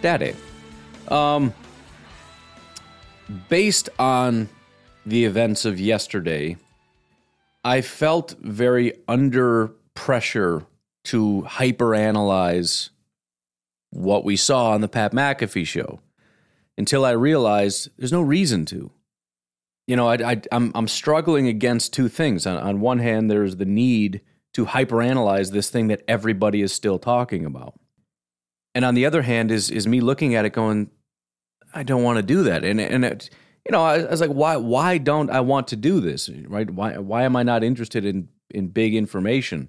daddy. Um, based on the events of yesterday, I felt very under pressure to hyperanalyze what we saw on the Pat McAfee show until I realized there's no reason to. You know, I, I, I'm, I'm struggling against two things. On, on one hand, there's the need to hyperanalyze this thing that everybody is still talking about. And on the other hand, is, is me looking at it going, I don't want to do that. And, and it, you know, I, I was like, why, why don't I want to do this? Right? Why, why am I not interested in, in big information?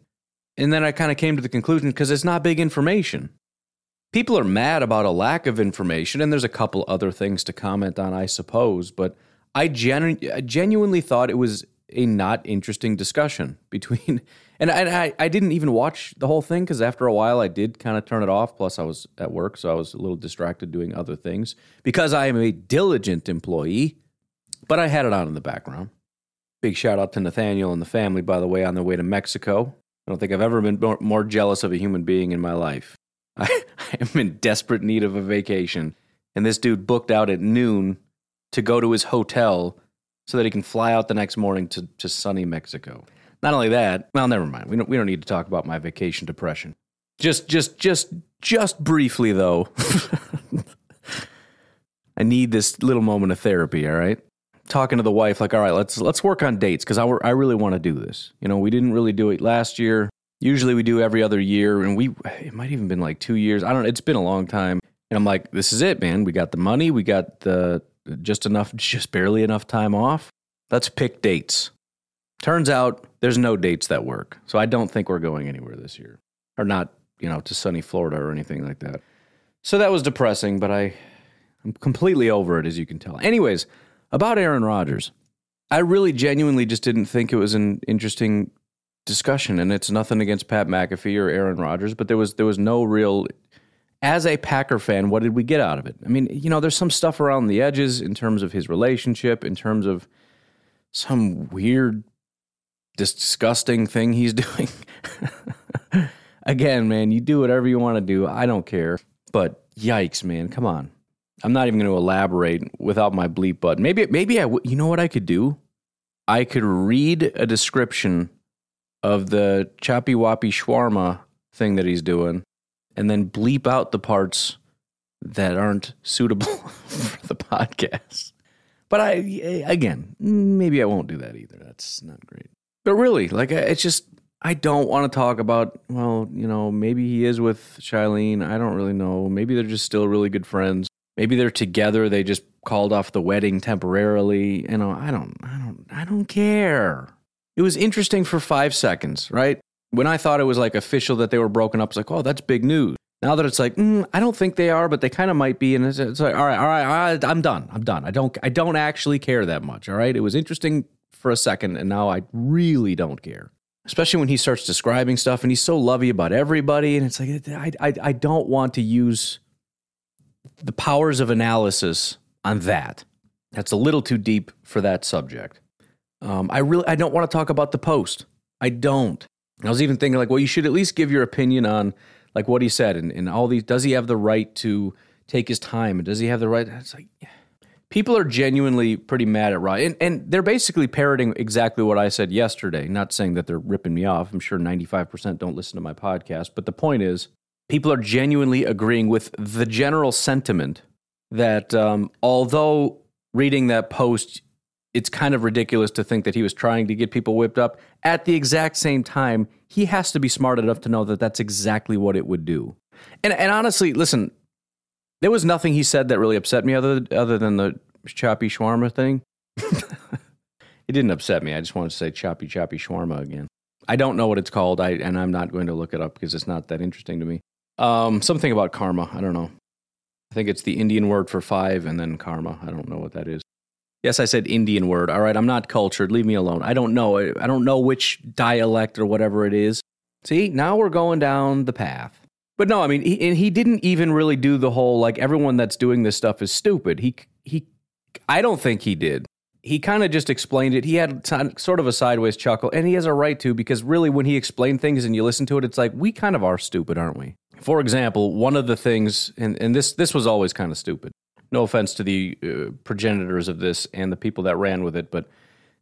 And then I kind of came to the conclusion because it's not big information people are mad about a lack of information, and there's a couple other things to comment on, I suppose. But I, genu- I genuinely thought it was a not interesting discussion between, and I, I didn't even watch the whole thing because after a while I did kind of turn it off. Plus, I was at work, so I was a little distracted doing other things because I am a diligent employee. But I had it on in the background. Big shout out to Nathaniel and the family, by the way, on their way to Mexico. I don't think I've ever been more jealous of a human being in my life. I, am in desperate need of a vacation. And this dude booked out at noon to go to his hotel so that he can fly out the next morning to, to sunny Mexico. Not only that, well, never mind. We don't, we don't need to talk about my vacation depression. Just, just, just, just briefly though. I need this little moment of therapy. All right, talking to the wife, like, all right, let's let's work on dates because I, I really want to do this. You know, we didn't really do it last year. Usually we do every other year, and we it might even been like two years. I don't. It's been a long time, and I'm like, this is it, man. We got the money, we got the just enough, just barely enough time off. Let's pick dates. Turns out there's no dates that work, so I don't think we're going anywhere this year, or not, you know, to sunny Florida or anything like that. So that was depressing, but I I'm completely over it, as you can tell. Anyways, about Aaron Rodgers. I really genuinely just didn't think it was an interesting discussion, and it's nothing against Pat McAfee or Aaron Rodgers, but there was there was no real. As a Packer fan, what did we get out of it? I mean, you know, there's some stuff around the edges in terms of his relationship, in terms of some weird, disgusting thing he's doing. Again, man, you do whatever you want to do. I don't care. But yikes, man, come on. I'm not even going to elaborate without my bleep button. Maybe, maybe I. W- you know what I could do? I could read a description of the choppy woppy shawarma thing that he's doing and then bleep out the parts that aren't suitable for the podcast. But I, again, maybe I won't do that either. That's not great. But really, like, it's just, I don't want to talk about, well, you know, maybe he is with Shailene. I don't really know. Maybe they're just still really good friends. Maybe they're together. They just called off the wedding temporarily. You know, I don't, I don't, I don't care. It was interesting for five seconds, right? When I thought it was like official that they were broken up, it's like, oh, that's big news. Now that it's like, mm, I don't think they are, but they kind of might be, and it's, it's like, all right, all right, all right, I'm done. I'm done. I don't, I don't actually care that much. All right, it was interesting for a second, and now I really don't care. Especially when he starts describing stuff, and he's so lovey about everybody, and it's like, I, I, I don't want to use the powers of analysis on that. That's a little too deep for that subject. Um, I really I don't want to talk about the post. I don't. I was even thinking like, well, you should at least give your opinion on like what he said and, and all these. Does he have the right to take his time? And does he have the right? It's like people are genuinely pretty mad at Ryan, and, and they're basically parroting exactly what I said yesterday. Not saying that they're ripping me off. I'm sure 95 percent don't listen to my podcast, but the point is, people are genuinely agreeing with the general sentiment that um, although reading that post it's kind of ridiculous to think that he was trying to get people whipped up. At the exact same time, he has to be smart enough to know that that's exactly what it would do. And and honestly, listen, there was nothing he said that really upset me other other than the choppy shawarma thing. it didn't upset me. I just wanted to say choppy choppy shawarma again. I don't know what it's called. I and I'm not going to look it up because it's not that interesting to me. Um, something about karma. I don't know. I think it's the Indian word for five and then karma. I don't know what that is. Yes, I said Indian word. All right, I'm not cultured. Leave me alone. I don't know. I don't know which dialect or whatever it is. See, now we're going down the path. But no, I mean, he, and he didn't even really do the whole like everyone that's doing this stuff is stupid. He he, I don't think he did. He kind of just explained it. He had t- sort of a sideways chuckle, and he has a right to because really, when he explained things and you listen to it, it's like we kind of are stupid, aren't we? For example, one of the things, and, and this this was always kind of stupid. No offense to the uh, progenitors of this and the people that ran with it, but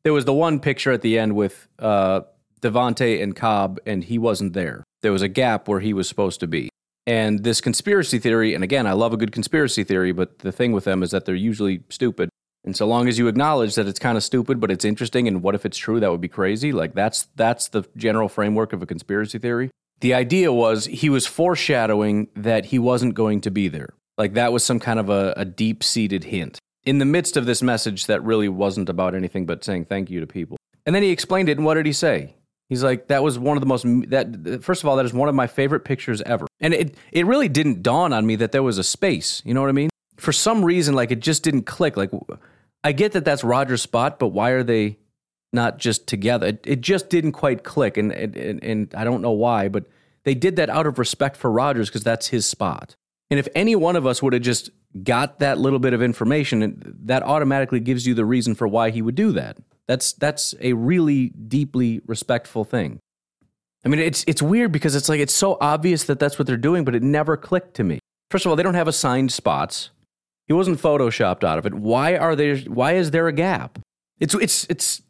there was the one picture at the end with uh, and Cobb, and he wasn't there. There was a gap where he was supposed to be. And this conspiracy theory, and again, I love a good conspiracy theory, but the thing with them is that they're usually stupid. And so long as you acknowledge that it's kind of stupid, but it's interesting, and what if it's true? That would be crazy. Like that's that's the general framework of a conspiracy theory. The idea was he was foreshadowing that he wasn't going to be there. Like that was some kind of a, a deep seated hint in the midst of this message that really wasn't about anything but saying thank you to people. And then he explained it, and what did he say? He's like, that was one of the most that first of all, that is one of my favorite pictures ever. And it it really didn't dawn on me that there was a space. You know what I mean? For some reason, like it just didn't click. Like I get that that's Rodgers' spot, but why are they not just together? It, it just didn't quite click, and, and and I don't know why, but they did that out of respect for Rodgers because that's his spot. And if any one of us would have just got that little bit of information, that automatically gives you the reason for why he would do that. That's that's a really deeply respectful thing. I mean, it's it's weird because it's like it's so obvious that that's what they're doing, but it never clicked to me. First of all, they don't have assigned spots. He wasn't photoshopped out of it. Why are there? Why is there a gap? It's it's it's.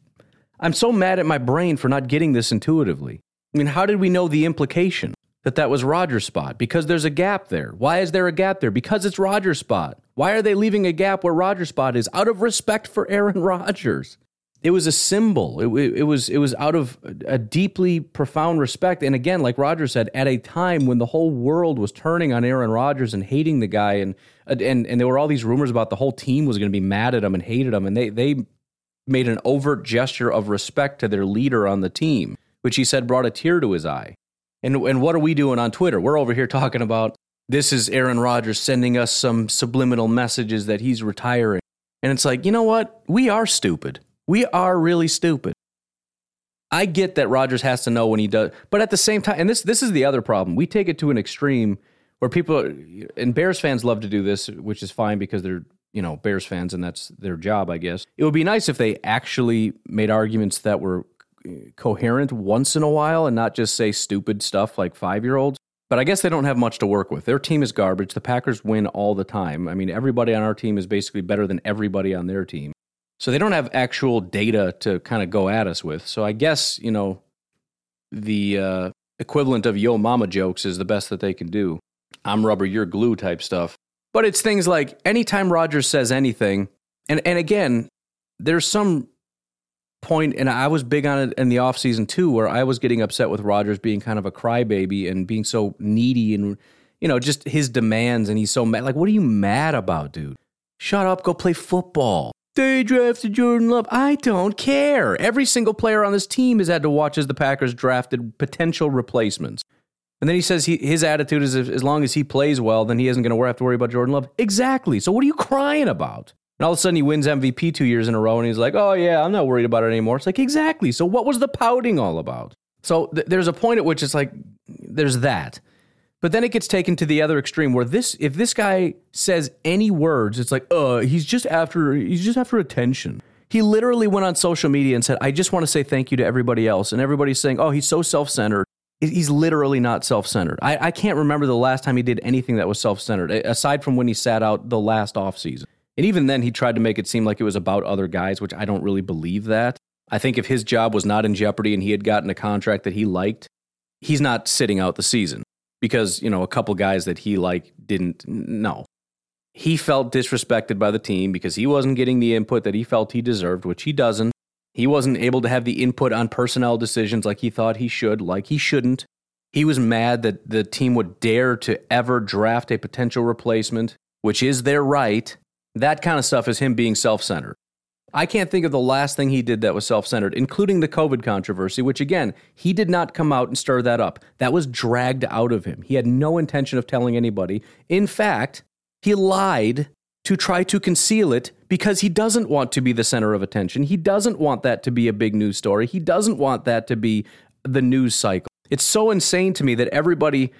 I'm so mad at my brain for not getting this intuitively. I mean, how did we know the implication that that was Rodgers' spot? Because there's a gap there. Why is there a gap there? Because it's Rodgers' spot. Why are they leaving a gap where Rodgers' spot is? Out of respect for Aaron Rodgers it was a symbol. It, it, was it was out of a deeply profound respect. And again, like Roger said, at a time when the whole world was turning on Aaron Rodgers and hating the guy, and and and there were all these rumors about the whole team was going to be mad at him and hated him, and they they made an overt gesture of respect to their leader on the team, which he said brought a tear to his eye. And and what are we doing on Twitter? We're over here talking about this is Aaron Rodgers sending us some subliminal messages that he's retiring. And it's like, you know what? We are stupid. We are really stupid. I get that Rodgers has to know when he does, but at the same time, and this this is the other problem. We take it to an extreme where people and Bears fans love to do this, which is fine because they're you know Bears fans and that's their job, I guess. It would be nice if they actually made arguments that were coherent once in a while and not just say stupid stuff like five year olds. But I guess they don't have much to work with. Their team is garbage. The Packers win all the time. I mean, everybody on our team is basically better than everybody on their team. So they don't have actual data to kind of go at us with. So I guess, you know, the uh, equivalent of yo mama jokes is the best that they can do. I'm rubber, you're glue type stuff. But it's things like anytime Rodgers says anything, and, and again, there's some point, and I was big on it in the offseason too, where I was getting upset with Rodgers being kind of a crybaby and being so needy and, you know, just his demands. And he's so mad. Like, what are you mad about, dude? Shut up, go play football. They drafted Jordan Love. I don't care. Every single player on this team has had to watch as the Packers drafted potential replacements. And then he says he, his attitude is if, as long as he plays well, then he isn't going to have to worry about Jordan Love. Exactly. So what are you crying about? And all of a sudden he wins MVP two years in a row and he's like, oh, yeah, I'm not worried about it anymore. It's like, exactly. So what was the pouting all about? So th- there's a point at which it's like, there's that. But then it gets taken to the other extreme where this if this guy says any words, it's like, uh, he's just after he's just after attention. He literally went on social media and said, I just want to say thank you to everybody else. And everybody's saying, oh, he's so self centered. He's literally not self centered. I, I can't remember the last time he did anything that was self centered, aside from when he sat out the last offseason. And even then, he tried to make it seem like it was about other guys, which I don't really believe that. I think if his job was not in jeopardy and he had gotten a contract that he liked, he's not sitting out the season because you know a couple guys that he like didn't know. He felt disrespected by the team because he wasn't getting the input that he felt he deserved, which he doesn't. He wasn't able to have the input on personnel decisions like he thought he should, like he shouldn't. He was mad that the team would dare to ever draft a potential replacement, which is their right. That kind of stuff is him being self centered. I can't think of the last thing he did that was self centered, including the COVID controversy, which again, he did not come out and stir that up. That was dragged out of him. He had no intention of telling anybody. In fact, He lied to try to conceal it because he doesn't want to be the center of attention. He doesn't want that to be a big news story. He doesn't want that to be the news cycle. It's so insane to me that everybody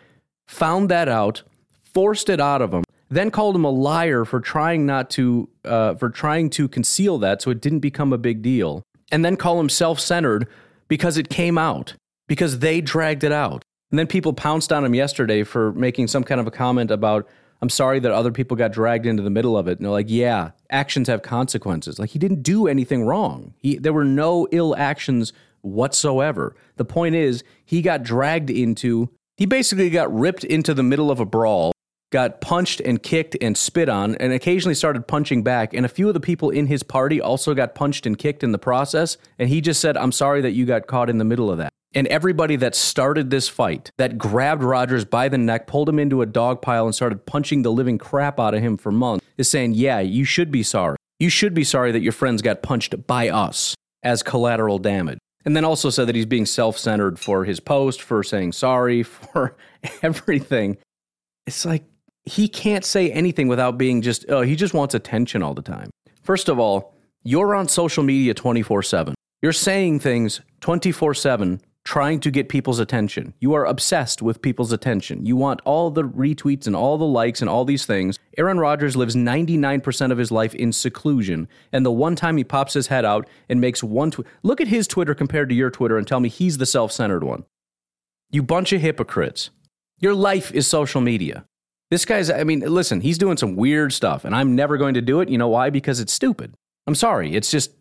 found that out, forced it out of him, then called him a liar for trying not to uh, for trying to conceal that so it didn't become a big deal, and then call him self-centered because it came out because they dragged it out. And then people pounced on him yesterday for making some kind of a comment about I'm sorry that other people got dragged into the middle of it. And they're like, yeah, actions have consequences. Like he didn't do anything wrong. He, there were no ill actions whatsoever. The point is, he got dragged into, he basically got ripped into the middle of a brawl, got punched and kicked and spit on, and occasionally started punching back. And a few of the people in his party also got punched and kicked in the process. And he just said, I'm sorry that you got caught in the middle of that. And everybody that started this fight, that grabbed Rodgers by the neck, pulled him into a dog pile, and started punching the living crap out of him for months, is saying, Yeah, you should be sorry. You should be sorry that your friends got punched by us as collateral damage. And then also said that he's being self centered for his post, for saying sorry, for everything. It's like he can't say anything without being just, oh, he just wants attention all the time. First of all, you're on social media 24 7. You're saying things 24 7 trying to get people's attention. You are obsessed with people's attention. You want all the retweets and all the likes and all these things. Aaron Rodgers lives 99% of his life in seclusion, and the one time he pops his head out and makes one tweet, look at his Twitter compared to your Twitter and tell me he's the self centered one. You bunch of hypocrites. Your life is social media. This guy's, I mean, listen, he's doing some weird stuff, and I'm never going to do it. You know why? Because it's stupid. I'm sorry. It's just,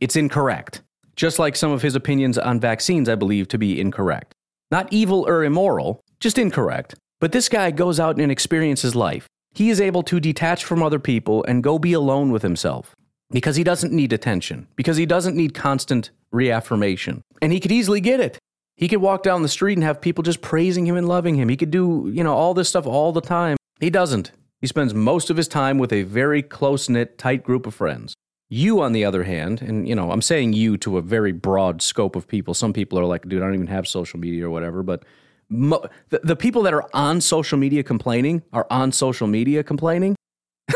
it's incorrect just like some of his opinions on vaccines I believe to be incorrect. Not evil or immoral, just incorrect. But this guy goes out and experiences life. He is able to detach from other people and go be alone with himself because he doesn't need attention, because he doesn't need constant reaffirmation. And he could easily get it. He could walk down the street and have people just praising him and loving him. He could do, you know, all this stuff all the time. He doesn't. He spends most of his time with a very close knit, tight group of friends. You, on the other hand, and you know, I'm saying you to a very broad scope of people. Some people are like, dude, I don't even have social media or whatever. But mo- the, the people that are on social media complaining are on social media complaining.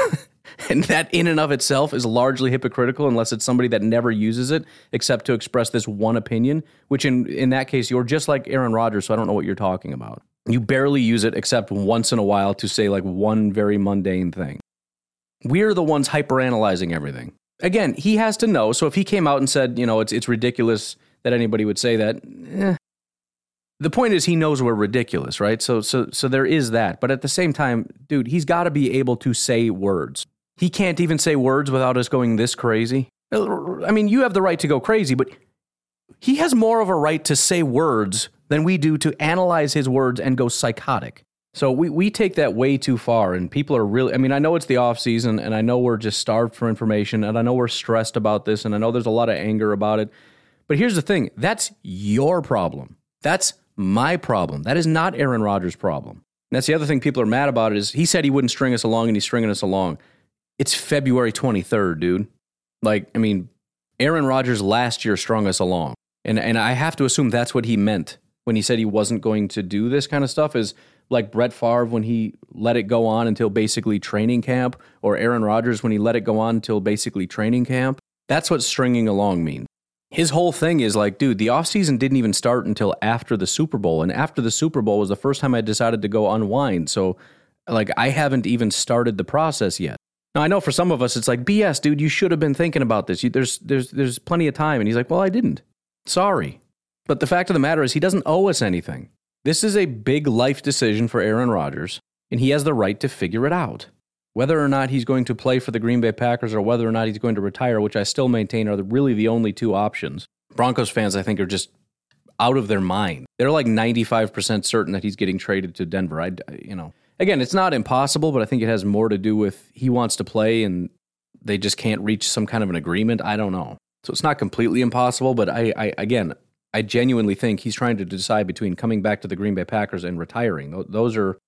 and that in and of itself is largely hypocritical unless it's somebody that never uses it except to express this one opinion, which in, in that case, you're just like Aaron Rodgers, so I don't know what you're talking about. You barely use it except once in a while to say like one very mundane thing. We're the ones hyperanalyzing everything again, he has to know. So if he came out and said, you know, it's it's ridiculous that anybody would say that, eh. the point is he knows we're ridiculous, right? So so so there is that. But at the same time, dude, he's got to be able to say words. He can't even say words without us going this crazy. I mean, you have the right to go crazy, but he has more of a right to say words than we do to analyze his words and go psychotic. So we, we take that way too far, and people are really. I mean, I know it's the off season, and I know we're just starved for information, and I know we're stressed about this, and I know there's a lot of anger about it. But here's the thing: that's your problem. That's my problem. That is not Aaron Rodgers' problem. And that's the other thing people are mad about is he said he wouldn't string us along, and he's stringing us along. It's February 23rd, dude. Like, I mean, Aaron Rodgers last year strung us along, and and I have to assume that's what he meant when he said he wasn't going to do this kind of stuff. Is like Brett Favre when he let it go on until basically training camp, or Aaron Rodgers when he let it go on until basically training camp. That's what stringing along means. His whole thing is like, dude, the offseason didn't even start until after the Super Bowl. And after the Super Bowl was the first time I decided to go unwind. So, like, I haven't even started the process yet. Now, I know for some of us, it's like, BS, dude, you should have been thinking about this. You, there's, there's, there's plenty of time. And he's like, well, I didn't. Sorry. But the fact of the matter is, he doesn't owe us anything. This is a big life decision for Aaron Rodgers, and he has the right to figure it out. Whether or not he's going to play for the Green Bay Packers or whether or not he's going to retire, which I still maintain are really the only two options. Broncos fans, I think, are just out of their mind. They're like 95% certain that he's getting traded to Denver. I, you know, again, it's not impossible, but I think it has more to do with he wants to play and they just can't reach some kind of an agreement. I don't know. So it's not completely impossible, but I, I again, I genuinely think he's trying to decide between coming back to the Green Bay Packers and retiring. Those are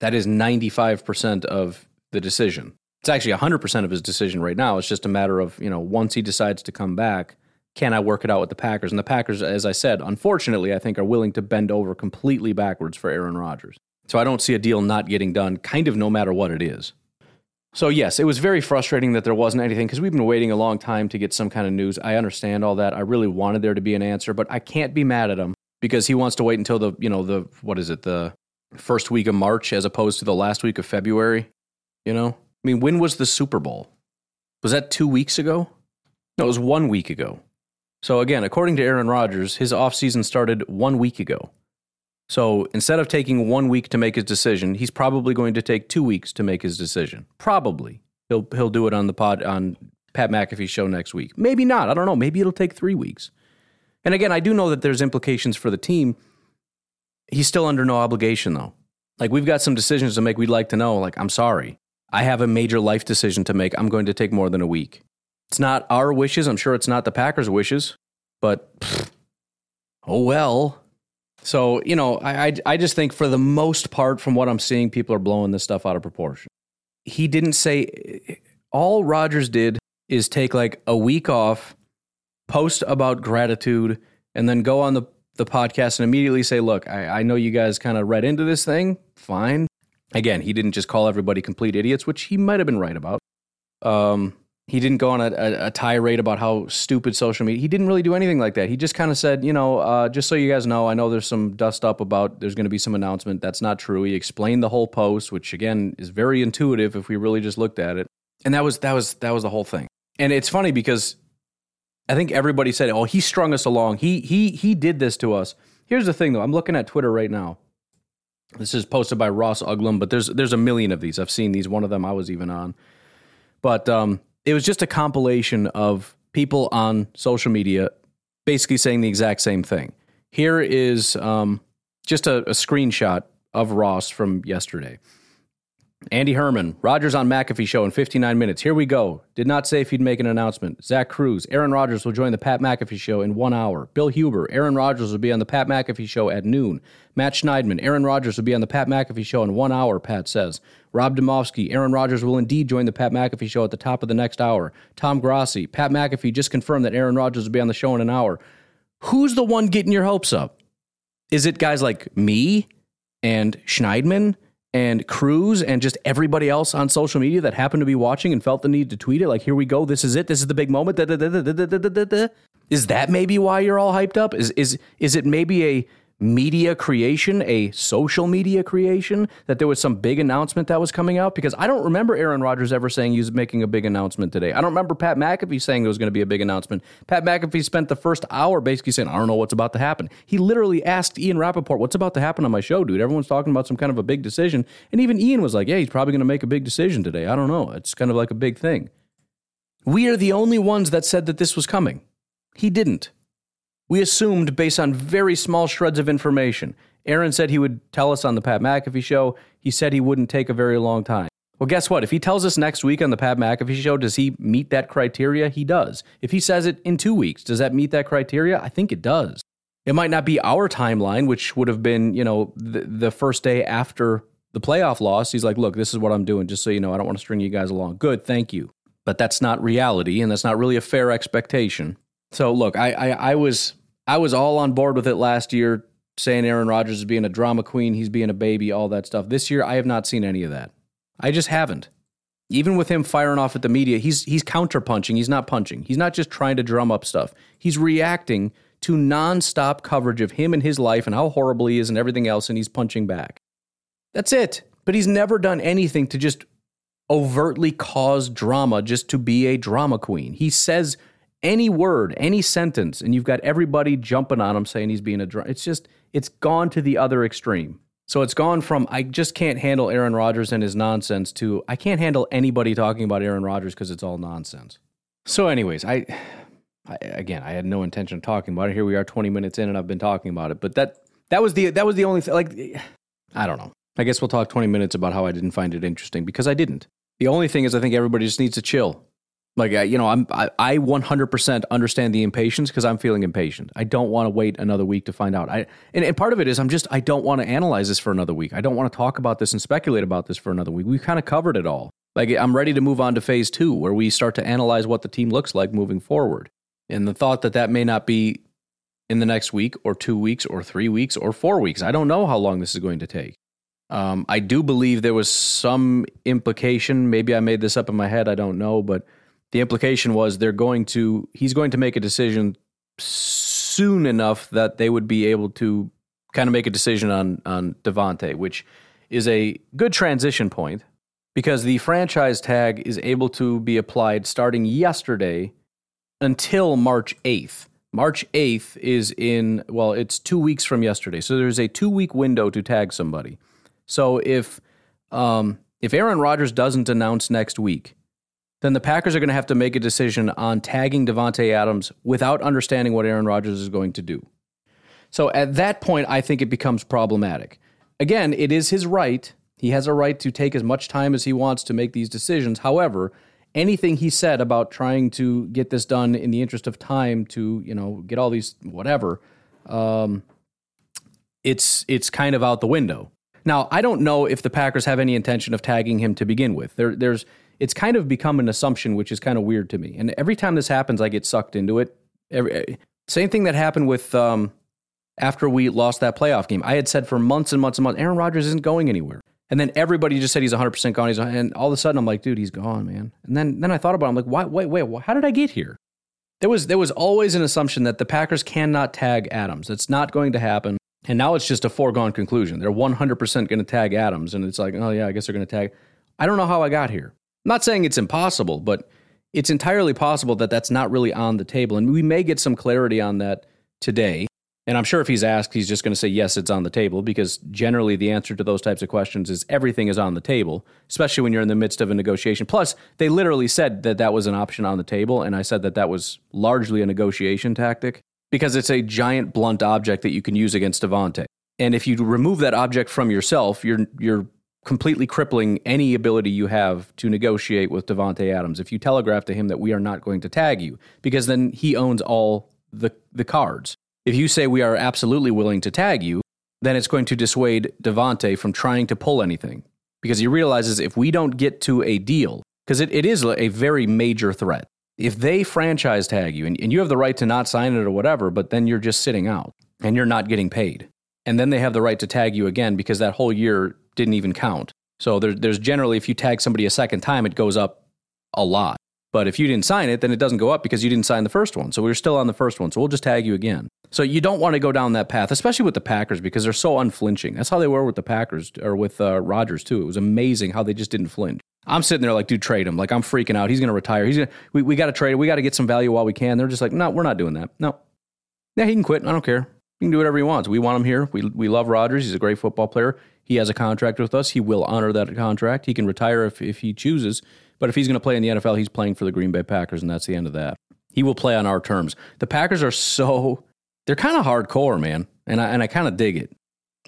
that is 95% of the decision. It's actually 100% of his decision right now. It's just a matter of, you know, once he decides to come back, can I work it out with the Packers? And the Packers, as I said, unfortunately, I think are willing to bend over completely backwards for Aaron Rodgers. So I don't see a deal not getting done, kind of no matter what it is. So, yes, it was very frustrating that there wasn't anything because we've been waiting a long time to get some kind of news. I understand all that. I really wanted there to be an answer, but I can't be mad at him because he wants to wait until the, you know, the, what is it, the first week of March as opposed to the last week of February. You know, I mean, when was the Super Bowl? Was that two weeks ago? No, it was one week ago. So, again, according to Aaron Rodgers, his offseason started one week ago. So instead of taking one week to make his decision, he's probably going to take two weeks to make his decision. Probably. He'll he'll do it on the pod on Pat McAfee's show next week. Maybe not. I don't know. Maybe it'll take three weeks. And again, I do know that there's implications for the team. He's still under no obligation though. Like we've got some decisions to make we'd like to know. Like, I'm sorry. I have a major life decision to make. I'm going to take more than a week. It's not our wishes. I'm sure it's not the Packers' wishes, but pfft, oh well. So, you know, I, I, I just think for the most part, from what I'm seeing, people are blowing this stuff out of proportion. He didn't say, all Rodgers did is take like a week off, post about gratitude, and then go on the, the podcast and immediately say, look, I, I know you guys kind of read into this thing. Fine. Again, he didn't just call everybody complete idiots, which he might have been right about. Um, he didn't go on a, a, a, tirade about how stupid social media. He didn't really do anything like that. He just kind of said, you know, uh, just so you guys know, I know there's some dust up about there's going to be some announcement. That's not true. He explained the whole post, which again is very intuitive if we really just looked at it. And that was that was that was the whole thing. And it's funny because I think everybody said, "Oh, he strung us along. He he he did this to us." Here's the thing, though. I'm looking at Twitter right now. This is posted by Ross Uglem, but there's there's a million of these. I've seen these. One of them I was even on. But um, it was just a compilation of people on social media basically saying the exact same thing. Here is um, just a, a screenshot of Ross from yesterday. Andy Herman, Rodgers on McAfee show in 59 minutes. Here we go. Did not say if he'd make an announcement. Zach Kruse, Aaron Rodgers will join the Pat McAfee show in one hour. Bill Huber, Aaron Rodgers will be on the Pat McAfee show at noon. Matt Schneidman, Aaron Rodgers will be on the Pat McAfee show in one hour, Pat says. Rob Demovsky, Aaron Rodgers will indeed join the Pat McAfee show at the top of the next hour. Tom Grossi, Pat McAfee just confirmed that Aaron Rodgers will be on the show in an hour. Who's the one getting your hopes up? Is it guys like me and Schneidman and Kruse and just everybody else on social media that happened to be watching and felt the need to tweet it? Like, here we go. This is it. This is the big moment. Is that maybe why you're all hyped up? Is is is it maybe a media creation, a social media creation, that there was some big announcement that was coming out? Because I don't remember Aaron Rodgers ever saying he was making a big announcement today. I don't remember Pat McAfee saying there was going to be a big announcement. Pat McAfee spent the first hour basically saying, I don't know what's about to happen. He literally asked Ian Rapoport, What's about to happen on my show, dude? Everyone's talking about some kind of a big decision. And even Ian was like, Yeah, he's probably going to make a big decision today. I don't know. It's kind of like a big thing. We are the only ones that said that this was coming. He didn't. We assumed based on very small shreds of information. Aaron said he would tell us on the Pat McAfee show. He said he wouldn't take a very long time. Well, guess what? If he tells us next week on the Pat McAfee show, does he meet that criteria? He does. If he says it in two weeks, does that meet that criteria? I think it does. It might not be our timeline, which would have been, you know, the, the first day after the playoff loss. He's like, look, this is what I'm doing, just so you know. I don't want to string you guys along. Good, thank you. But that's not reality, and that's not really a fair expectation. So look, I, I, I was I was all on board with it last year, saying Aaron Rodgers is being a drama queen, he's being a baby, all that stuff. This year, I have not seen any of that. I just haven't. Even with him firing off at the media, he's he's counterpunching. He's not punching. He's not just trying to drum up stuff. He's reacting to nonstop coverage of him and his life and how horrible he is and everything else, and he's punching back. That's it. But he's never done anything to just overtly cause drama just to be a drama queen. He says any word, any sentence, and you've got everybody jumping on him saying he's being a drunk. It's just, it's gone to the other extreme. So it's gone from I just can't handle Aaron Rodgers and his nonsense to I can't handle anybody talking about Aaron Rodgers because it's all nonsense. So, anyways, I, I, again I had no intention of talking about it. Here we are, twenty minutes in, and I've been talking about it. But that that was the that was the only thing. Like, I don't know. I guess we'll talk twenty minutes about how I didn't find it interesting because I didn't. The only thing is, I think everybody just needs to chill. Like you know, I'm I, I 100% understand the impatience because I'm feeling impatient. I don't want to wait another week to find out. I and, and part of it is I'm just I don't want to analyze this for another week. I don't want to talk about this and speculate about this for another week. We've kind of covered it all. Like I'm ready to move on to phase two, where we start to analyze what the team looks like moving forward. And the thought that that may not be in the next week or two weeks or three weeks or four weeks, I don't know how long this is going to take. Um, I do believe there was some implication. Maybe I made this up in my head. I don't know, but the implication was they're going to. He's going to make a decision soon enough that they would be able to kind of make a decision on on Davante, which is a good transition point because the franchise tag is able to be applied starting yesterday until March 8th. March 8th is in, well, it's two weeks from yesterday. So there's a two week window to tag somebody. So if, um, if Aaron Rodgers doesn't announce next week, then the Packers are going to have to make a decision on tagging Davante Adams without understanding what Aaron Rodgers is going to do. So at that point, I think it becomes problematic. Again, it is his right. He has a right to take as much time as he wants to make these decisions. However, anything he said about trying to get this done in the interest of time to, you know, get all these whatever, um, it's it's kind of out the window. Now, I don't know if the Packers have any intention of tagging him to begin with. There, there's it's kind of become an assumption, which is kind of weird to me. And every time this happens, I get sucked into it. Every, same thing that happened with um, after we lost that playoff game. I had said for months and months and months, Aaron Rodgers isn't going anywhere. And then everybody just said he's 100% gone. He's, and all of a sudden, I'm like, dude, he's gone, man. And then, then I thought about it. I'm like, why, wait, wait, how did I get here? There was, there was always an assumption that the Packers cannot tag Adams. It's not going to happen. And now it's just a foregone conclusion. They're 100% going to tag Adams. And it's like, oh, yeah, I guess they're going to tag. I don't know how I got here. I'm not saying it's impossible, but it's entirely possible that that's not really on the table. And we may get some clarity on that today. And I'm sure if he's asked, he's just going to say, yes, it's on the table, because generally the answer to those types of questions is everything is on the table, especially when you're in the midst of a negotiation. Plus, they literally said that that was an option on the table. And I said that that was largely a negotiation tactic because it's a giant blunt object that you can use against Davante. And if you remove that object from yourself, you're, you're completely crippling any ability you have to negotiate with Davante Adams. If you telegraph to him that we are not going to tag you, because then he owns all the, the cards. If you say we are absolutely willing to tag you, then it's going to dissuade Davante from trying to pull anything because he realizes if we don't get to a deal, because it, it is a very major threat. If they franchise tag you and, and you have the right to not sign it or whatever, but then you're just sitting out and you're not getting paid. And then they have the right to tag you again because that whole year didn't even count. So there, there's generally, if you tag somebody a second time, it goes up a lot. But if you didn't sign it, then it doesn't go up because you didn't sign the first one. So we are still on the first one. So we'll just tag you again. So you don't want to go down that path, especially with the Packers because they're so unflinching. That's how they were with the Packers or with uh, Rodgers too. It was amazing how they just didn't flinch. I'm sitting there like, dude, trade him. Like I'm freaking out. He's going to retire. He's gonna, we, we got to trade. We got to get some value while we can. They're just like, no, we're not doing that. No. Yeah, he can quit. I don't care. He can do whatever he wants. We want him here. We, we love Rodgers. He's a great football player. He has a contract with us. He will honor that contract. He can retire if, if he chooses. But if he's going to play in the NFL, he's playing for the Green Bay Packers, and that's the end of that. He will play on our terms. The Packers are so they're kind of hardcore, man, and I and I kind of dig it.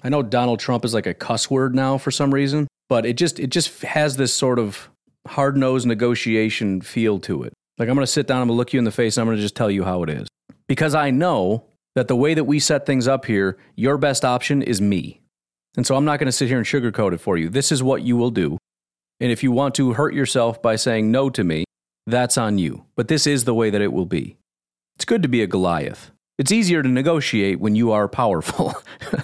I know Donald Trump is like a cuss word now for some reason, but it just it just has this sort of hard nosed negotiation feel to it. Like I'm going to sit down, I'm going to look you in the face, and I'm going to just tell you how it is because I know that the way that we set things up here, your best option is me. And so I'm not going to sit here and sugarcoat it for you. This is what you will do. And if you want to hurt yourself by saying no to me, that's on you. But this is the way that it will be. It's good to be a Goliath. It's easier to negotiate when you are powerful.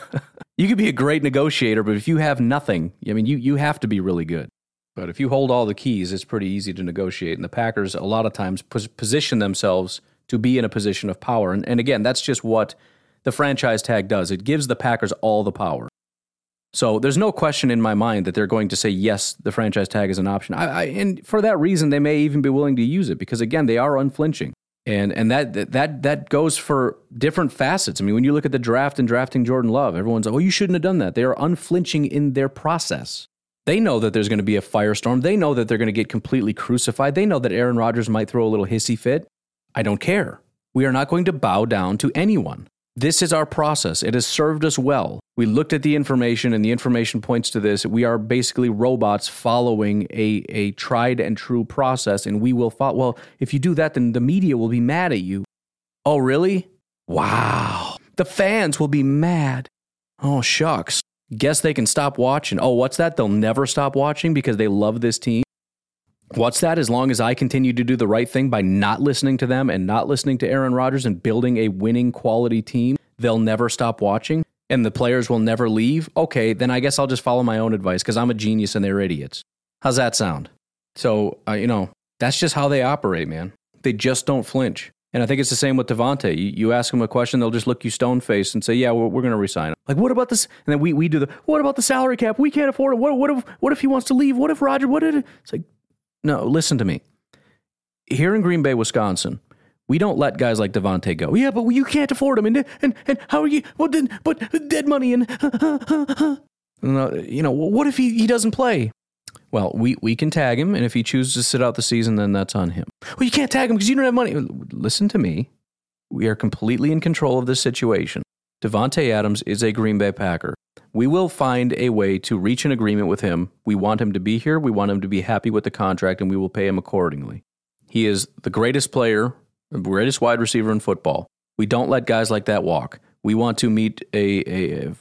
you could be a great negotiator, but if you have nothing, I mean, you, you have to be really good. But if you hold all the keys, it's pretty easy to negotiate. And the Packers, a lot of times, position themselves to be in a position of power. And, and again, that's just what the franchise tag does it gives the Packers all the power. So there's no question in my mind that they're going to say yes, the franchise tag is an option. I, I, and for that reason, they may even be willing to use it because again, they are unflinching, and and that that that goes for different facets. I mean, when you look at the draft and drafting Jordan Love, everyone's like, "Oh, you shouldn't have done that." They are unflinching in their process. They know that there's going to be a firestorm. They know that they're going to get completely crucified. They know that Aaron Rodgers might throw a little hissy fit. I don't care. We are not going to bow down to anyone. This is our process. It has served us well. We looked at the information, and the information points to this. We are basically robots following a, a tried and true process, and we will follow. Well, if you do that, then the media will be mad at you. Oh, really? Wow. The fans will be mad. Oh, shucks. Guess they can stop watching. Oh, what's that? They'll never stop watching because they love this team. What's that? As long as I continue to do the right thing by not listening to them and not listening to Aaron Rodgers and building a winning quality team, they'll never stop watching. and the players will never leave, okay, then I guess I'll just follow my own advice because I'm a genius and they're idiots. How's that sound? So, uh, you know, that's just how they operate, man. They just don't flinch. And I think it's the same with Davante. You, you ask them a question, they'll just look you stone faced and say, "Yeah, we're, we're going to resign." Like, what about this? And then we, we do the, "What about the salary cap? We can't afford it. What what if what if he wants to leave? What if Roger? What if?" It's like, no, listen to me. Here in Green Bay, Wisconsin, we don't let guys like Davante go. Yeah, but you can't afford him, and and and how are you? Well, then, but dead money and, you know, what if he, he doesn't play? Well, we, we can tag him, and if he chooses to sit out the season, then that's on him. Well, you can't tag him because you don't have money. Listen to me. We are completely in control of this situation. Davante Adams is a Green Bay Packer. We will find a way to reach an agreement with him. We want him to be here. We want him to be happy with the contract, and we will pay him accordingly. He is the greatest player, the greatest wide receiver in football. We don't let guys like that walk. We want to meet a, a, a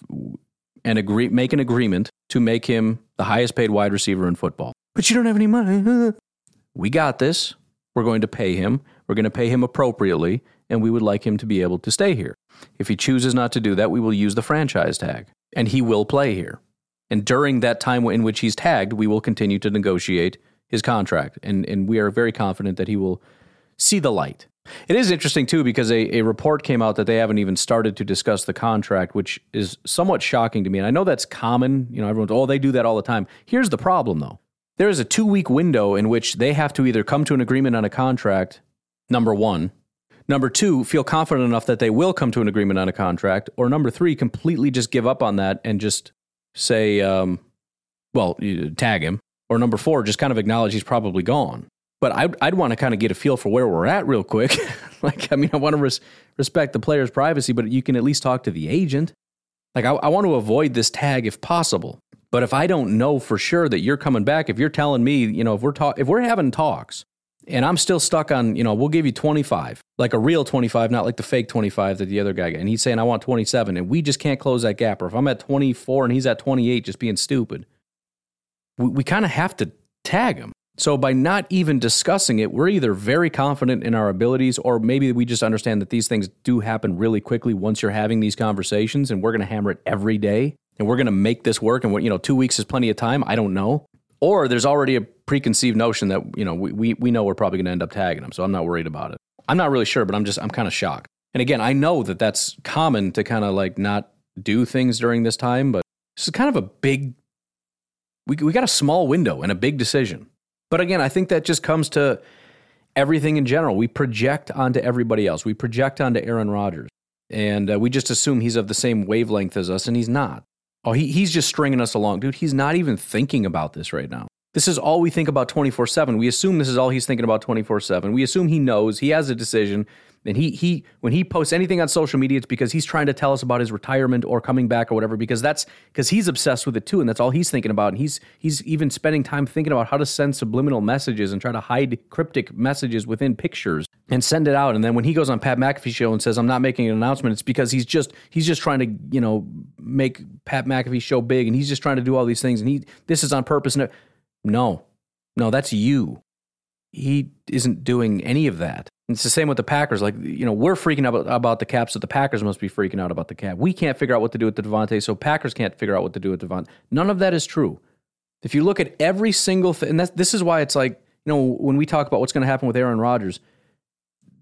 and agree, make an agreement to make him the highest paid wide receiver in football. But you don't have any money. we got this. We're going to pay him. We're going to pay him appropriately, and we would like him to be able to stay here. If he chooses not to do that, we will use the franchise tag, and he will play here. And during that time in which he's tagged, we will continue to negotiate his contract, and, and we are very confident that he will see the light. It is interesting too because a, a report came out that they haven't even started to discuss the contract, which is somewhat shocking to me. And I know that's common. You know, everyone's oh they do that all the time. Here's the problem though. There is a two week window in which they have to either come to an agreement on a contract, number one. Number two, feel confident enough that they will come to an agreement on a contract. Or number three, completely just give up on that and just say, um, well, tag him. Or number four, just kind of acknowledge he's probably gone but I'd, I'd want to kind of get a feel for where we're at real quick. like, I mean, I want to res- respect the player's privacy, but you can at least talk to the agent. Like, I, I want to avoid this tag if possible. But if I don't know for sure that you're coming back, if you're telling me, you know, if we're talk, if we're having talks, and I'm still stuck on, you know, we'll give you 25, like a real 25, not like the fake 25 that the other guy got. And he's saying, I want 27, and we just can't close that gap. Or if I'm at 24 and he's at 28, just being stupid, we, we kind of have to tag him. So, by not even discussing it, we're either very confident in our abilities, or maybe we just understand that these things do happen really quickly once you're having these conversations, and we're going to hammer it every day, and we're going to make this work. And what you know, two weeks is plenty of time. I don't know. Or there's already a preconceived notion that you know we we, we know we're probably going to end up tagging them, so I'm not worried about it. I'm not really sure, but I'm just I'm kind of shocked. And again, I know that that's common to kind of like not do things during this time, but this is kind of a big. We we got a small window and a big decision. But again, I think that just comes to everything in general. We project onto everybody else. We project onto Aaron Rodgers, and uh, we just assume he's of the same wavelength as us, and he's not. Oh, he, he's just stringing us along, dude. He's not even thinking about this right now. This is all we think about 24 7. We assume this is all he's thinking about 24 7. We assume he knows, he has a decision, and he he when he posts anything on social media, it's because he's trying to tell us about his retirement or coming back or whatever. Because that's because he's obsessed with it too, and that's all he's thinking about. And he's he's even spending time thinking about how to send subliminal messages and try to hide cryptic messages within pictures and send it out. And then when he goes on Pat McAfee show and says, "I'm not making an announcement," it's because he's just he's just trying to you know make Pat McAfee show big, and he's just trying to do all these things. And he this is on purpose. No, no, that's you. He isn't doing any of that. It's the same with the Packers. Like, you know, we're freaking out about, the cap, so the Packers must be freaking out about the cap. We can't figure out what to do with the Davante, so Packers can't figure out what to do with Davante. None of that is true. If you look at every single thing, and that's, this is why it's like, you know, when we talk about what's going to happen with Aaron Rodgers,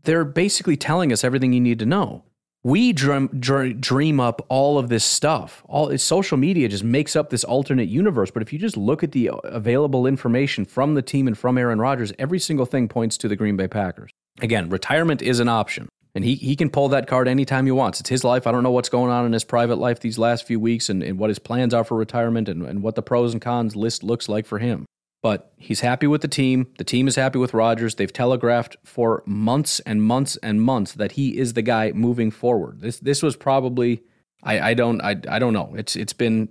they're basically telling us everything you need to know we dream, dream up all of this stuff. All social media just makes up this alternate universe. But if you just look at the uh, available information from the team and from Aaron Rodgers, every single thing points to the Green Bay Packers. Again, retirement is an option. And he, he can pull that card anytime he wants. It's his life. I don't know what's going on in his private life these last few weeks and, and what his plans are for retirement and, and what the pros and cons list looks like for him. But he's happy with the team. The team is happy with Rodgers. They've telegraphed for months and months and months that he is the guy moving forward. This this was probably I, I don't I, I don't know. It's it's been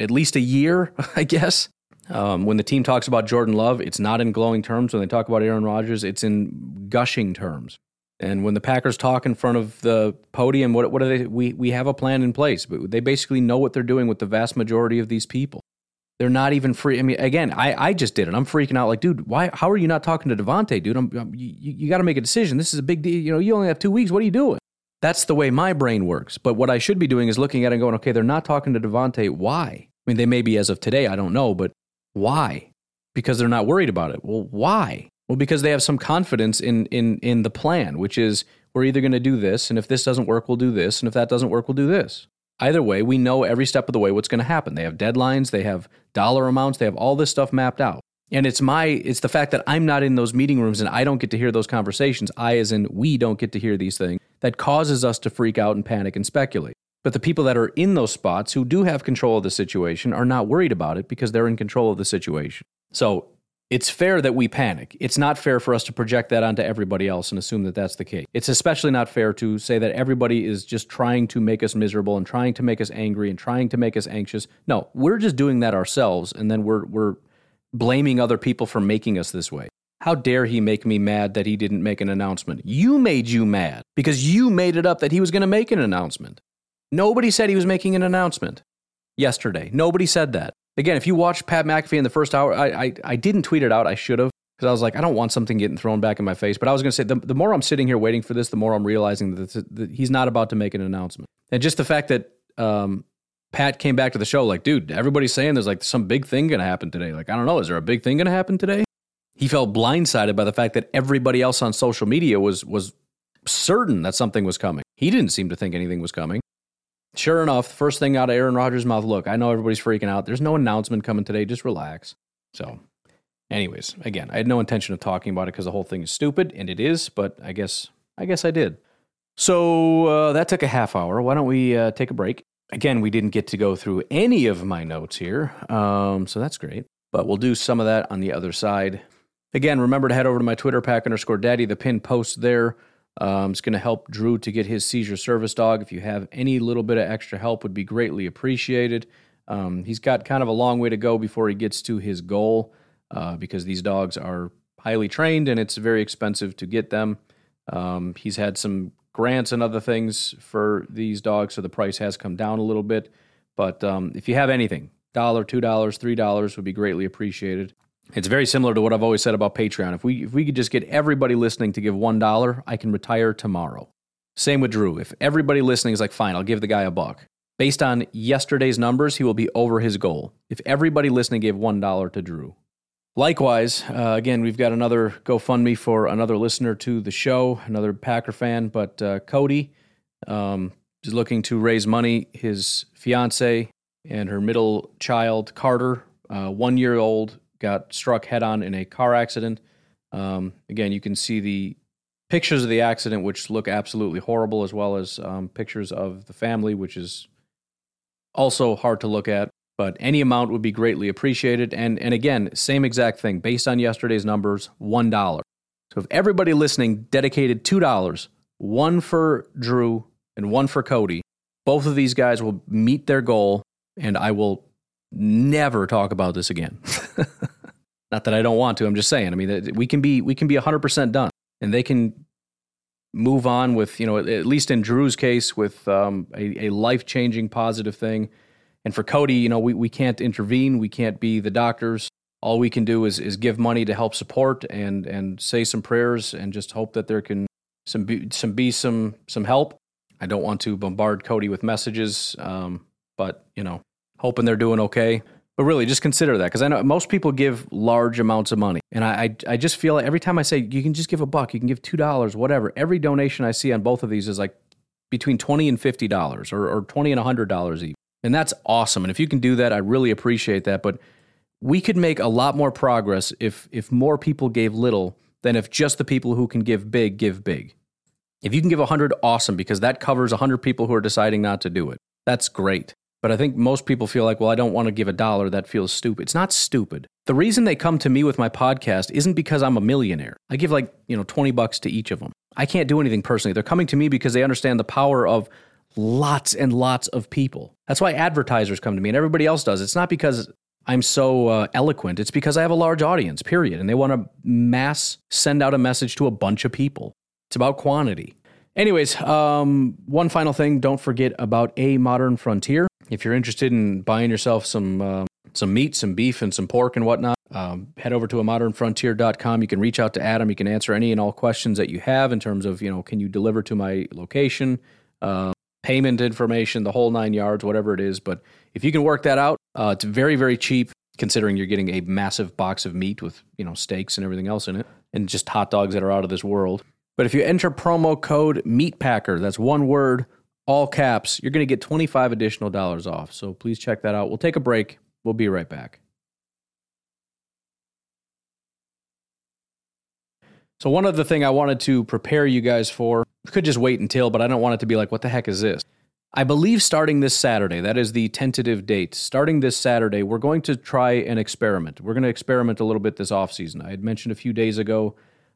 at least a year, I guess. Um, when the team talks about Jordan Love, it's not in glowing terms. When they talk about Aaron Rodgers, it's in gushing terms. And when the Packers talk in front of the podium, what what are they? We we have a plan in place, but they basically know what they're doing with the vast majority of these people. They're not even free. I mean, again, I, I just did it. I'm freaking out. Like, dude, why? How are you not talking to Davante, dude? I'm, I'm, you, you got to make a decision. This is a big deal. You know, you only have two weeks. What are you doing? That's the way my brain works. But what I should be doing is looking at it and going, okay, they're not talking to Davante. Why? I mean, they may be as of today. I don't know, but why? Because they're not worried about it. Well, why? Well, because they have some confidence in in in the plan, which is we're either going to do this, and if this doesn't work, we'll do this, and if that doesn't work, we'll do this. Either way, we know every step of the way what's going to happen. They have deadlines, they have dollar amounts, they have all this stuff mapped out. And it's my it's the fact that I'm not in those meeting rooms and I don't get to hear those conversations. I as in we don't get to hear these things that causes us to freak out and panic and speculate. But the people that are in those spots who do have control of the situation are not worried about it because they're in control of the situation. So it's fair that we panic. It's not fair for us to project that onto everybody else and assume that that's the case. It's especially not fair to say that everybody is just trying to make us miserable and trying to make us angry and trying to make us anxious. No, we're just doing that ourselves and then we're we're blaming other people for making us this way. How dare he make me mad that he didn't make an announcement? You made you mad because you made it up that he was going to make an announcement. Nobody said he was making an announcement yesterday. Nobody said that. Again, if you watched Pat McAfee in the first hour, I, I, I didn't tweet it out. I should have because I was like, I don't want something getting thrown back in my face. But I was going to say, the, the more I'm sitting here waiting for this, the more I'm realizing that, this, that he's not about to make an announcement. And just the fact that um, Pat came back to the show, like, dude, everybody's saying there's like some big thing going to happen today. Like, I don't know, is there a big thing going to happen today? He felt blindsided by the fact that everybody else on social media was was certain that something was coming. He didn't seem to think anything was coming. Sure enough, first thing out of Aaron Rodgers' mouth, look, I know everybody's freaking out. There's no announcement coming today. Just relax. So, anyways, again, I had no intention of talking about it because the whole thing is stupid, and it is. But I guess, I guess I did. So uh, that took a half hour. Why don't we uh, take a break? Again, we didn't get to go through any of my notes here, um, so that's great. But we'll do some of that on the other side. Again, remember to head over to my Twitter, pack underscore daddy. The pin post there. Um, it's going to help Drew to get his seizure service dog. If you have any little bit of extra help, would be greatly appreciated. Um, he's got kind of a long way to go before he gets to his goal uh, because these dogs are highly trained and it's very expensive to get them. Um, he's had some grants and other things for these dogs, so the price has come down a little bit. But um, if you have anything, dollar, two dollars, three dollars would be greatly appreciated. It's very similar to what I've always said about Patreon. If we if we could just get everybody listening to give one dollar, I can retire tomorrow. Same with Drew. If everybody listening is like, fine, I'll give the guy a buck. Based on yesterday's numbers, he will be over his goal. If everybody listening gave one dollar to Drew. Likewise, uh, again, we've got another GoFundMe for another listener to the show, another Packer fan, but uh, Cody um, is looking to raise money. His fiance and her middle child, Carter, uh, one year old, got struck head on in a car accident. Um, again, you can see the pictures of the accident, which look absolutely horrible, as well as um, pictures of the family, which is also hard to look at. But any amount would be greatly appreciated. And, and again, same exact thing. Based on yesterday's numbers, $1. So if everybody listening dedicated $2, one for Drew and one for Cody, both of these guys will meet their goal, and I will never talk about this again. Not that I don't want to. I'm just saying. I mean, we can be we can be 100% done, and they can move on with you know at least in Drew's case with um, a, a life changing positive thing. And for Cody, you know, we, we can't intervene. We can't be the doctors. All we can do is is give money to help support and and say some prayers and just hope that there can some be, some be some some help. I don't want to bombard Cody with messages, um, but you know, hoping they're doing okay. But really, just consider that because I know most people give large amounts of money, and I, I, I just feel like every time I say you can just give a buck, you can give two dollars, whatever. Every donation I see on both of these is like between twenty and fifty dollars, or, or twenty and hundred dollars each, and that's awesome. And if you can do that, I really appreciate that. But we could make a lot more progress if if more people gave little than if just the people who can give big give big. If you can give a hundred, awesome, because that covers a hundred people who are deciding not to do it. That's great. But I think most people feel like, well, I don't want to give a dollar. That feels stupid. It's not stupid. The reason they come to me with my podcast isn't because I'm a millionaire. I give like, you know, 20 bucks to each of them. I can't do anything personally. They're coming to me because they understand the power of lots and lots of people. That's why advertisers come to me and everybody else does. It's not because I'm so uh, eloquent. It's because I have a large audience, period. And they want to mass send out a message to a bunch of people. It's about quantity. Anyways, um, one final thing don't forget about A Modern Frontier. If you're interested in buying yourself some uh, some meat, some beef, and some pork and whatnot, um, head over to a modernfrontier.com. You can reach out to Adam. You can answer any and all questions that you have in terms of, you know, can you deliver to my location? uh, payment information, the whole nine yards, whatever it is. But if you can work that out, uh, it's very, very cheap considering you're getting a massive box of meat with, you know, steaks and everything else in it and just hot dogs that are out of this world. But if you enter promo code MEATPACKER, that's one word, all caps, you're going to get 25 additional dollars off. So please check that out. We'll take a break. We'll be right back. So, one other thing I wanted to prepare you guys for, could just wait until, but I don't want it to be like, what the heck is this? I believe starting this Saturday, that is the tentative date. Starting this Saturday, we're going to try an experiment. We're going to experiment a little bit this off season. I had mentioned a few days ago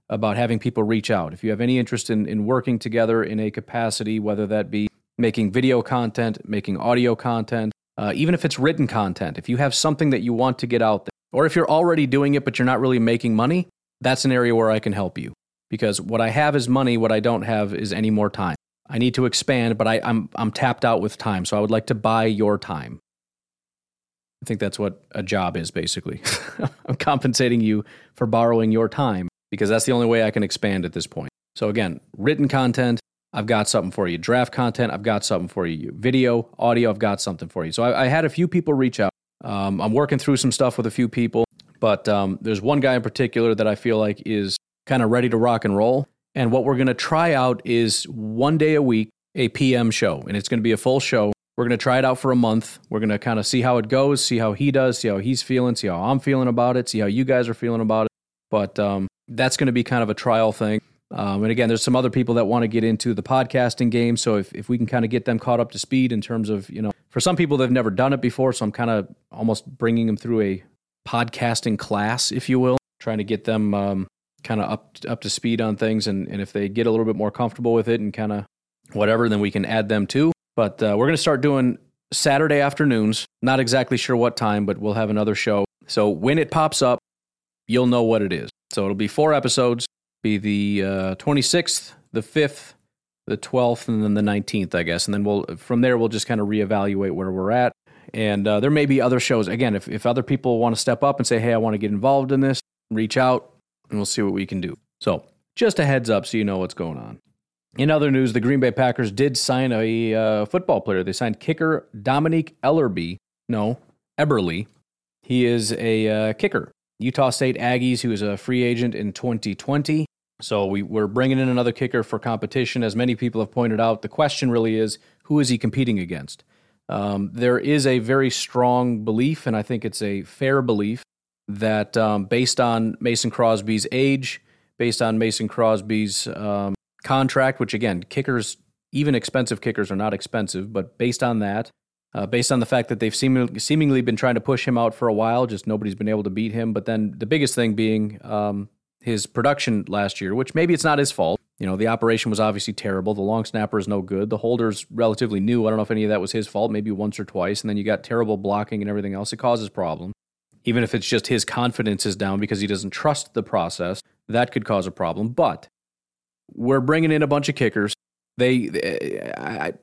about having people reach out. If you have any interest in, in working together in a capacity, whether that be making video content, making audio content, uh, even if it's written content, if you have something that you want to get out there, or if you're already doing it but you're not really making money, that's an area where I can help you. Because what I have is money, what I don't have is any more time. I need to expand, but I, I'm, I'm tapped out with time, so I would like to buy your time. I think that's what a job is basically. I'm compensating you for borrowing your time because that's the only way I can expand at this point. So, again, written content, I've got something for you. Draft content, I've got something for you. Video, audio, I've got something for you. So, I, I had a few people reach out. Um, I'm working through some stuff with a few people, but um, there's one guy in particular that I feel like is kind of ready to rock and roll. And what we're going to try out is one day a week, a PM show, and it's going to be a full show. We're going to try it out for a month. We're going to kind of see how it goes, see how he does, see how he's feeling, see how I'm feeling about it, see how you guys are feeling about it. But um, that's going to be kind of a trial thing. Um, and again, there's some other people that want to get into the podcasting game. So if, if we can kind of get them caught up to speed in terms of, you know, for some people, they've never done it before. So I'm kind of almost bringing them through a podcasting class, if you will, trying to get them um, kind of up, up to speed on things. And, and if they get a little bit more comfortable with it and kind of whatever, then we can add them too. But uh, we're going to start doing Saturday afternoons. Not exactly sure what time, but we'll have another show. So when it pops up, you'll know what it is. So it'll be four episodes, be the uh, 26th, the 5th, the 12th, and then the 19th, I guess. And then we'll from there we'll just kind of reevaluate where we're at. And uh, there may be other shows. Again, if, if other people want to step up and say, hey, I want to get involved in this, reach out and we'll see what we can do. So just a heads up so you know what's going on. In other news, the Green Bay Packers did sign a uh, football player. They signed kicker Dominik Ellerby. No, Eberle. He is a uh, kicker Utah State Aggies, who is a free agent in 2020. So we, we're bringing in another kicker for competition. As many people have pointed out, the question really is who is he competing against? Um, there is a very strong belief, and I think it's a fair belief, that um, based on Mason Crosby's age, based on Mason Crosby's um, contract, which again, kickers, even expensive kickers are not expensive, but based on that, uh, based on the fact that they've seemingly, seemingly been trying to push him out for a while. Just nobody's been able to beat him. But then the biggest thing being um, his production last year, which maybe it's not his fault. You know, the operation was obviously terrible. The long snapper is no good. The holder's relatively new. I don't know if any of that was his fault, maybe once or twice. And then you got terrible blocking and everything else. It causes problems. Even if it's just his confidence is down because he doesn't trust the process, that could cause a problem. But we're bringing in a bunch of kickers. They, they I,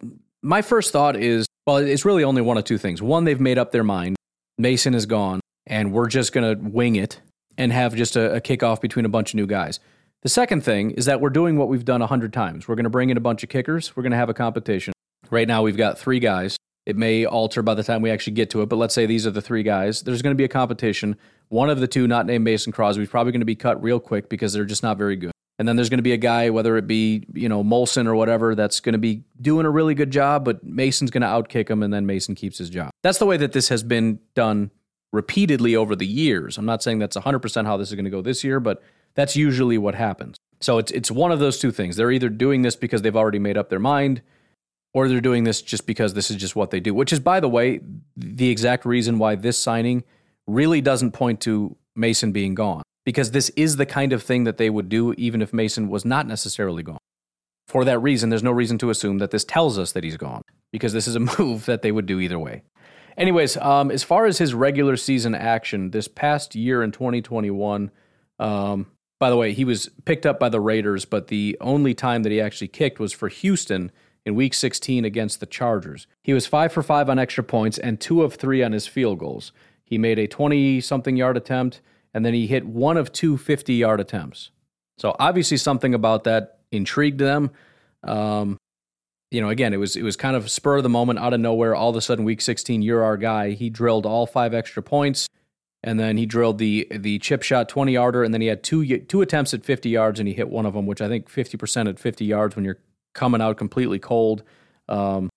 my first thought is well, it's really only one of two things. One, they've made up their mind. Mason is gone, and we're just going to wing it and have just a, a kickoff between a bunch of new guys. The second thing is that we're doing what we've done a hundred times. We're going to bring in a bunch of kickers. We're going to have a competition. Right now, we've got three guys. It may alter by the time we actually get to it, but let's say these are the three guys. There's going to be a competition. One of the two, not named Mason Crosby, is probably going to be cut real quick because they're just not very good. And then there's going to be a guy, whether it be, you know, Molson or whatever, that's going to be doing a really good job, but Mason's going to outkick him and then Mason keeps his job. That's the way that this has been done repeatedly over the years. I'm not saying that's 100% how this is going to go this year, but that's usually what happens. So it's it's one of those two things. They're either doing this because they've already made up their mind or they're doing this just because this is just what they do, which is by the way the exact reason why this signing really doesn't point to Mason being gone because this is the kind of thing that they would do even if Mason was not necessarily gone. For that reason, there's no reason to assume that this tells us that he's gone because this is a move that they would do either way. Anyways, um, as far as his regular season action this past year in 2021, um, by the way, he was picked up by the Raiders, but the only time that he actually kicked was for Houston in week 16 against the Chargers. He was 5 for 5 on extra points and 2 of 3 on his field goals. He made a 20 something yard attempt and then he hit one of two 50 yard attempts. So obviously, something about that intrigued them. Um, you know, again, it was it was kind of spur of the moment, out of nowhere. All of a sudden, week 16, you're our guy. He drilled all five extra points, and then he drilled the the chip shot 20 yarder, and then he had two two attempts at 50 yards, and he hit one of them, which I think 50 percent at 50 yards when you're coming out completely cold. Um,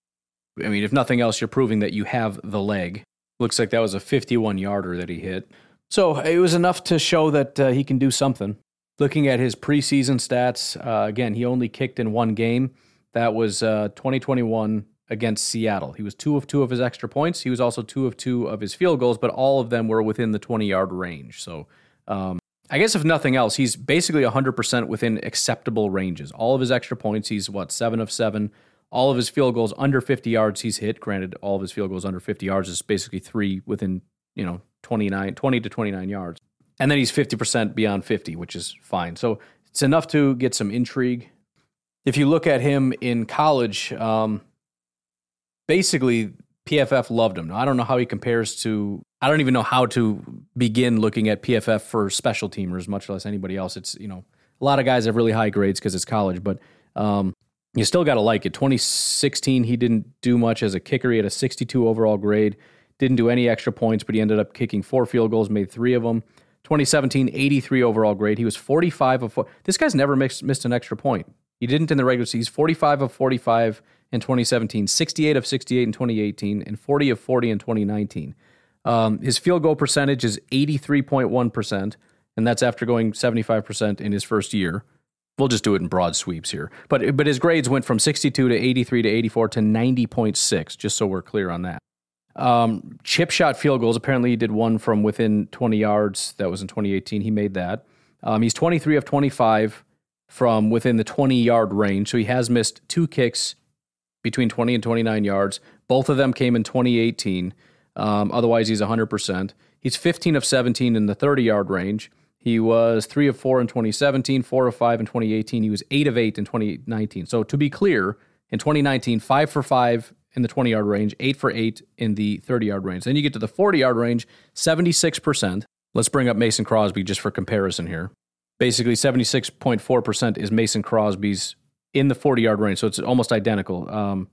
I mean, if nothing else, you're proving that you have the leg. Looks like that was a 51 yarder that he hit. So it was enough to show that uh, he can do something. Looking at his preseason stats, uh, again, he only kicked in one game. That was uh, 2021 against Seattle. He was two of two of his extra points. He was also two of two of his field goals, but all of them were within the 20 yard range. So um, I guess if nothing else, he's basically 100% within acceptable ranges. All of his extra points, he's what, seven of seven. All of his field goals under 50 yards, he's hit. Granted, all of his field goals under 50 yards is basically three within, you know, 29, 20 to 29 yards. And then he's 50% beyond 50, which is fine. So it's enough to get some intrigue. If you look at him in college, um, basically PFF loved him. I don't know how he compares to. I don't even know how to begin looking at PFF for special teamers, much less anybody else. It's you know a lot of guys have really high grades because it's college, but um, you still got to like it. 2016, he didn't do much as a kicker. He had a 62 overall grade. Didn't do any extra points, but he ended up kicking four field goals, made three of them. 2017, 83 overall grade. He was 45 of four. This guy's never missed, missed an extra point. He didn't in the regular season. He's 45 of 45 in 2017, 68 of 68 in 2018, and 40 of 40 in 2019. Um, his field goal percentage is 83.1%, and that's after going 75% in his first year. We'll just do it in broad sweeps here. But, but his grades went from 62 to 83 to 84 to 90.6, just so we're clear on that. Um, chip shot field goals. Apparently, he did one from within 20 yards. That was in 2018. He made that. Um, he's 23 of 25 from within the 20 yard range. So he has missed two kicks between 20 and 29 yards. Both of them came in 2018. Um, otherwise, he's 100%. He's 15 of 17 in the 30 yard range. He was 3 of 4 in 2017, 4 of 5 in 2018. He was 8 of 8 in 2019. So to be clear, in 2019, 5 for 5 in the 20 yard range, 8 for 8 in the 30 yard range. Then you get to the 40 yard range, 76%. Let's bring up Mason Crosby just for comparison here. Basically, 76.4% is Mason Crosby's in the 40 yard range. So it's almost identical. Um,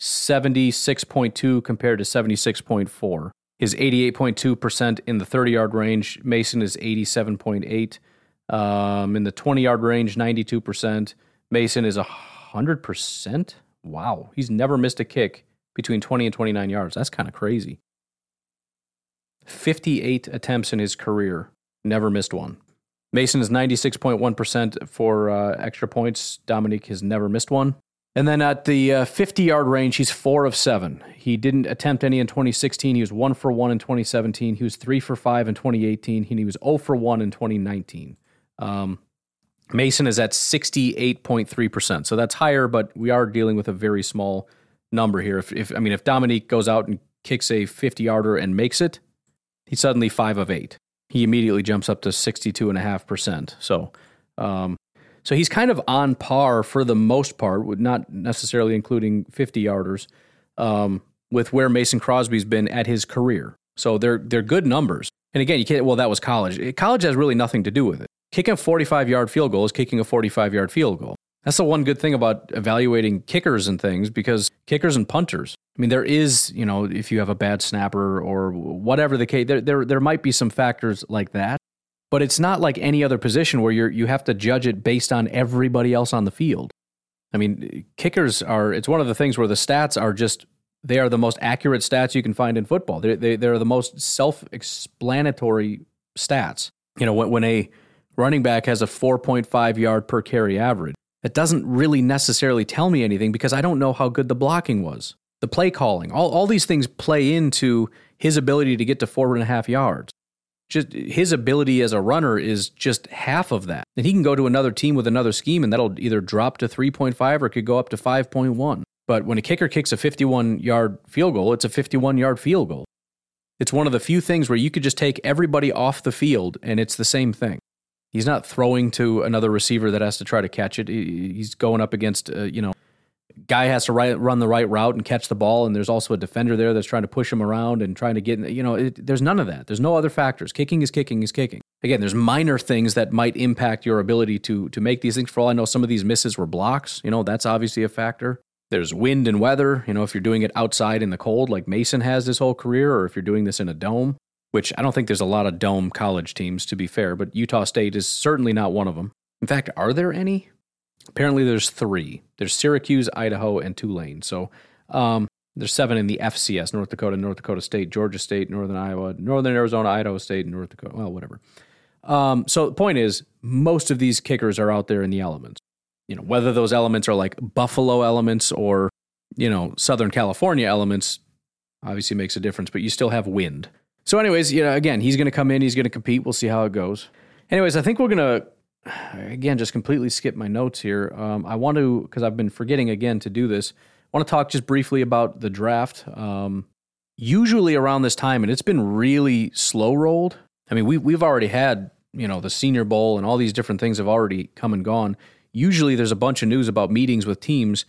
76.2 compared to 76.4. His 88.2% in the 30 yard range. Mason is 87.8. Um, in the 20 yard range, 92%. Mason is 100%. Wow. He's never missed a kick between 20 and 29 yards. That's kind of crazy. 58 attempts in his career, never missed one. Mason is 96.1% for uh, extra points. Dominik has never missed one. And then at the 50 uh, yard range, he's four of seven. He didn't attempt any in 2016. He was one for one in 2017. He was three for five in 2018. He was 0 for one in 2019. Um, Mason is at 68.3%. So that's higher, but we are dealing with a very small number here. If, if I mean, if Dominik goes out and kicks a 50 yarder and makes it, he's suddenly five of eight. He immediately jumps up to 62.5%. So, um, so he's kind of on par for the most part, not necessarily including 50 yarders, um, with where Mason Crosby's been at his career. So they're they're good numbers. And again, you can't. Well, that was college. College has really nothing to do with it. Kicking a 45 yard field goal is kicking a 45 yard field goal. That's the one good thing about evaluating kickers and things because kickers and punters. I mean, there is, you know, if you have a bad snapper or whatever the case, there, there, there might be some factors like that. But it's not like any other position where you're, you have to judge it based on everybody else on the field. I mean, kickers are, it's one of the things where the stats are just, they are the most accurate stats you can find in football. They're, they, they're the most self explanatory stats. You know, when, when a, running back has a 4.5 yard per carry average. It doesn't really necessarily tell me anything because I don't know how good the blocking was. The play calling, all, all these things play into his ability to get to four and a half yards. Just his ability as a runner is just half of that. And he can go to another team with another scheme and that'll either drop to 3.5 or could go up to 5.1. But when a kicker kicks a 51 yard field goal, it's a 51 yard field goal. It's one of the few things where you could just take everybody off the field and it's the same thing. He's not throwing to another receiver that has to try to catch it. He's going up against, uh, you know, guy has to right, run the right route and catch the ball, and there's also a defender there that's trying to push him around and trying to get, you know, it, there's none of that. There's no other factors. Kicking is kicking is kicking. Again, there's minor things that might impact your ability to to make these things. For all I know, some of these misses were blocks. You know, that's obviously a factor. There's wind and weather. You know, if you're doing it outside in the cold, like Mason has his whole career, or if you're doing this in a dome, which I don't think there's a lot of dome college teams, to be fair, but Utah State is certainly not one of them. In fact, are there any? Apparently, there's three. There's Syracuse, Idaho, and Tulane. So um, there's seven in the FCS: North Dakota, North Dakota State, Georgia State, Northern Iowa, Northern Arizona, Idaho State, North Dakota. Well, whatever. Um, so the point is, most of these kickers are out there in the elements you know, whether those elements are like Buffalo elements or, you know, Southern California elements, obviously makes a difference, but you still have wind. So, anyways, you know, again, he's going to come in, he's going to compete. We'll see how it goes. Anyways, I think we're going to, again, just completely skip my notes here. Um, I want to, because I've been forgetting again to do this, I want to talk just briefly about the draft. Um, usually around this time, and it's been really slow rolled. I mean, we, we've already had, you know, the Senior Bowl and all these different things have already come and gone usually there's a bunch of news about meetings with teams.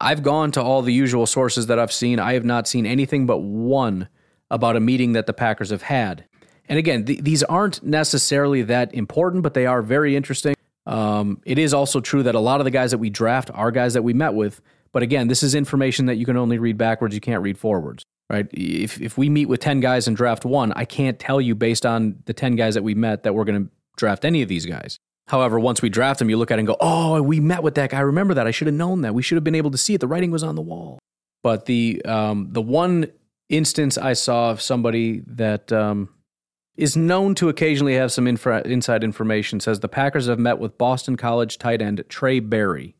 I've gone to all the usual sources that I've seen. I have not seen anything but one about a meeting that the Packers have had. And again, th- these aren't necessarily that important, but they are very interesting. Um, it is also true that a lot of the guys that we draft are guys that we met with. But again, this is information that you can only read backwards. You can't read forwards, right? If, if we meet with 10 guys and draft one, I can't tell you based on the 10 guys that we met that we're going to draft any of these guys. However, once we draft them, you look at it and go, oh, we met with that guy. I remember that. I should have known that. We should have been able to see it. The writing was on the wall. But the um, the one instance I saw of somebody that um, is known to occasionally have some infra- inside information says the Packers have met with Boston College tight end Trae Barry.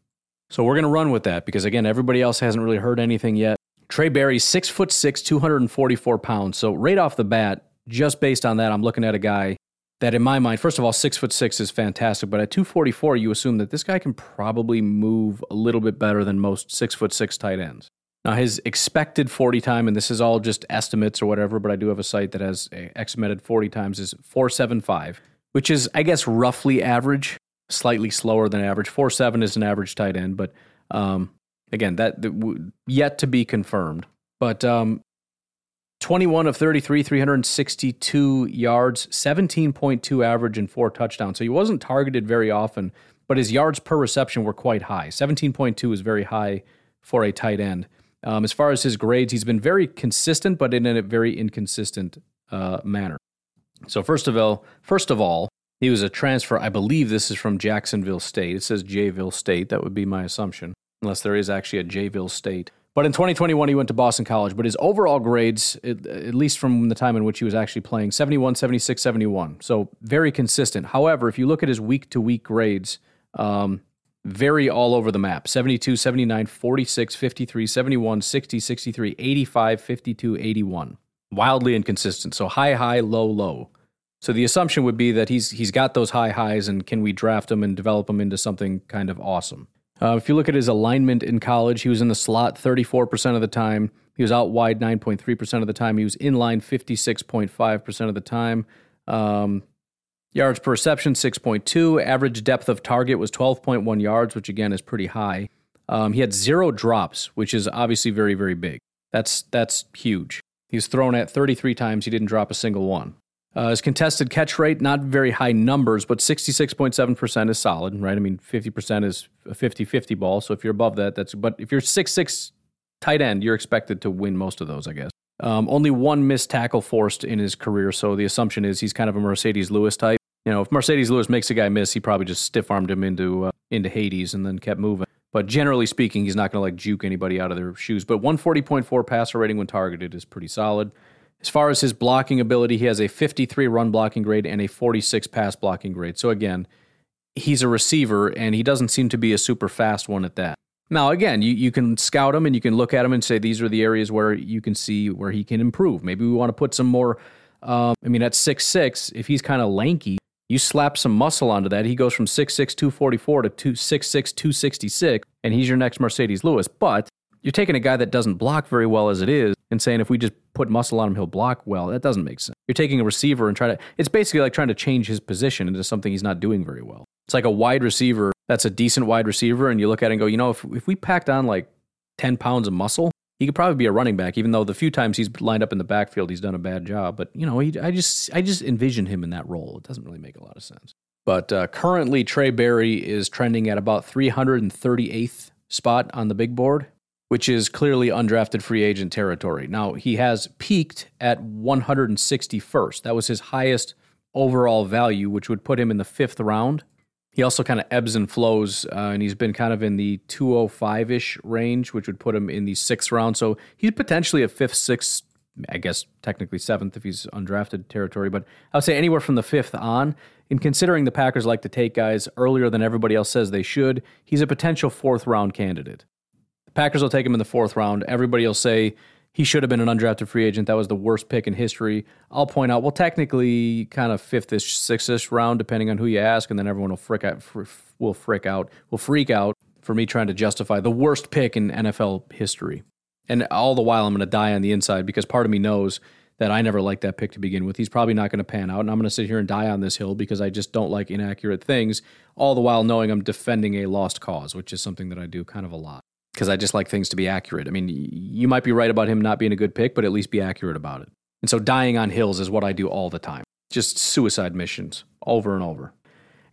So we're going to run with that because again, everybody else hasn't really heard anything yet. Trae Barry, six foot six, 244 pounds. So right off the bat, just based on that, I'm looking at a guy that in my mind, first of all, six foot six is fantastic, but at 244, you assume that this guy can probably move a little bit better than most six foot six tight ends. Now, his expected 40 time, and this is all just estimates or whatever, but I do have a site that has estimated 40 times, is 475, which is, I guess, roughly average, slightly slower than average. 47 is an average tight end, but um, again, that, that yet to be confirmed. But um, 21 of 33, 362 yards, 17.2 average, and four touchdowns. So he wasn't targeted very often, but his yards per reception were quite high. 17.2 is very high for a tight end. Um, as far as his grades, he's been very consistent, but in a very inconsistent uh, manner. So first of all, first of all, he was a transfer. I believe this is from Jacksonville State. It says Jayville State. That would be my assumption, unless there is actually a Jayville State. But in 2021, he went to Boston College. But his overall grades, at least from the time in which he was actually playing, 71, 76, 71. So very consistent. However, if you look at his week to week grades, um, very all over the map 72, 79, 46, 53, 71, 60, 63, 85, 52, 81. Wildly inconsistent. So high, high, low, low. So the assumption would be that he's he's got those high highs, and can we draft him and develop him into something kind of awesome? Uh, if you look at his alignment in college, he was in the slot 34% of the time. He was out wide 9.3% of the time. He was in line 56.5% of the time. Um, yards per reception 6.2. Average depth of target was 12.1 yards, which again is pretty high. Um, he had zero drops, which is obviously very, very big. That's that's huge. He's thrown at 33 times. He didn't drop a single one. Uh, his contested catch rate, not very high numbers, but 66.7% is solid, right? I mean, 50% is a 50 50 ball. So if you're above that, that's, but if you're 6 6 tight end, you're expected to win most of those, I guess. Um, only one missed tackle forced in his career. So the assumption is he's kind of a Marcedes Lewis type. You know, if Marcedes Lewis makes a guy miss, he probably just stiff armed him into, uh, into Hades and then kept moving. But generally speaking, he's not going to like juke anybody out of their shoes. But 140.4 passer rating when targeted is pretty solid. As far as his blocking ability, he has a 53 run blocking grade and a 46 pass blocking grade. So again, he's a receiver and he doesn't seem to be a super fast one at that. Now, again, you, you can scout him and you can look at him and say these are the areas where you can see where he can improve. Maybe we want to put some more. Um, I mean, at six six, if he's kind of lanky, you slap some muscle onto that. He goes from 6'6, 244 to 6'6, 266, and he's your next Marcedes Lewis. But you're taking a guy that doesn't block very well as it is and saying if we just put muscle on him, he'll block well. That doesn't make sense. You're taking a receiver and trying to, it's basically like trying to change his position into something he's not doing very well. It's like a wide receiver that's a decent wide receiver, and you look at it and go, you know, if, if we packed on like 10 pounds of muscle, he could probably be a running back, even though the few times he's lined up in the backfield, he's done a bad job. But, you know, he, I just I just envision him in that role. It doesn't really make a lot of sense. But uh, currently, Trae Barry is trending at about 338th spot on the big board, which is clearly undrafted free agent territory. Now, he has peaked at 161st. That was his highest overall value, which would put him in the fifth round. He also kind of ebbs and flows, uh, and he's been kind of in the 205 ish range, which would put him in the sixth round. So he's potentially a fifth, sixth, I guess technically seventh if he's undrafted territory, but I would say anywhere from the fifth on. In considering the Packers like to take guys earlier than everybody else says they should, he's a potential fourth round candidate. The Packers will take him in the fourth round. Everybody will say he should have been an undrafted free agent. That was the worst pick in history. I'll point out, well, technically, kind of fifth-ish, sixth-ish round, depending on who you ask, and then everyone will frick out, will frick out, will freak out for me trying to justify the worst pick in NFL history. And all the while, I'm going to die on the inside because part of me knows that I never liked that pick to begin with. He's probably not going to pan out, and I'm going to sit here and die on this hill because I just don't like inaccurate things. All the while knowing I'm defending a lost cause, which is something that I do kind of a lot because I just like things to be accurate. I mean, you might be right about him not being a good pick, but at least be accurate about it. And so dying on hills is what I do all the time. Just suicide missions over and over.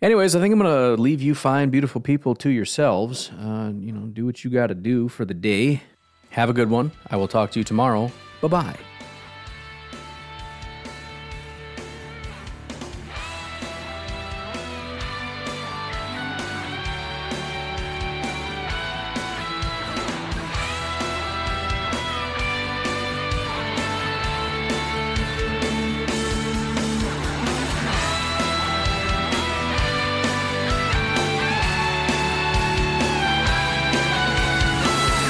Anyways, I think I'm going to leave you fine, beautiful people to yourselves. Uh, you know, do what you got to do for the day. Have a good one. I will talk to you tomorrow. Bye bye.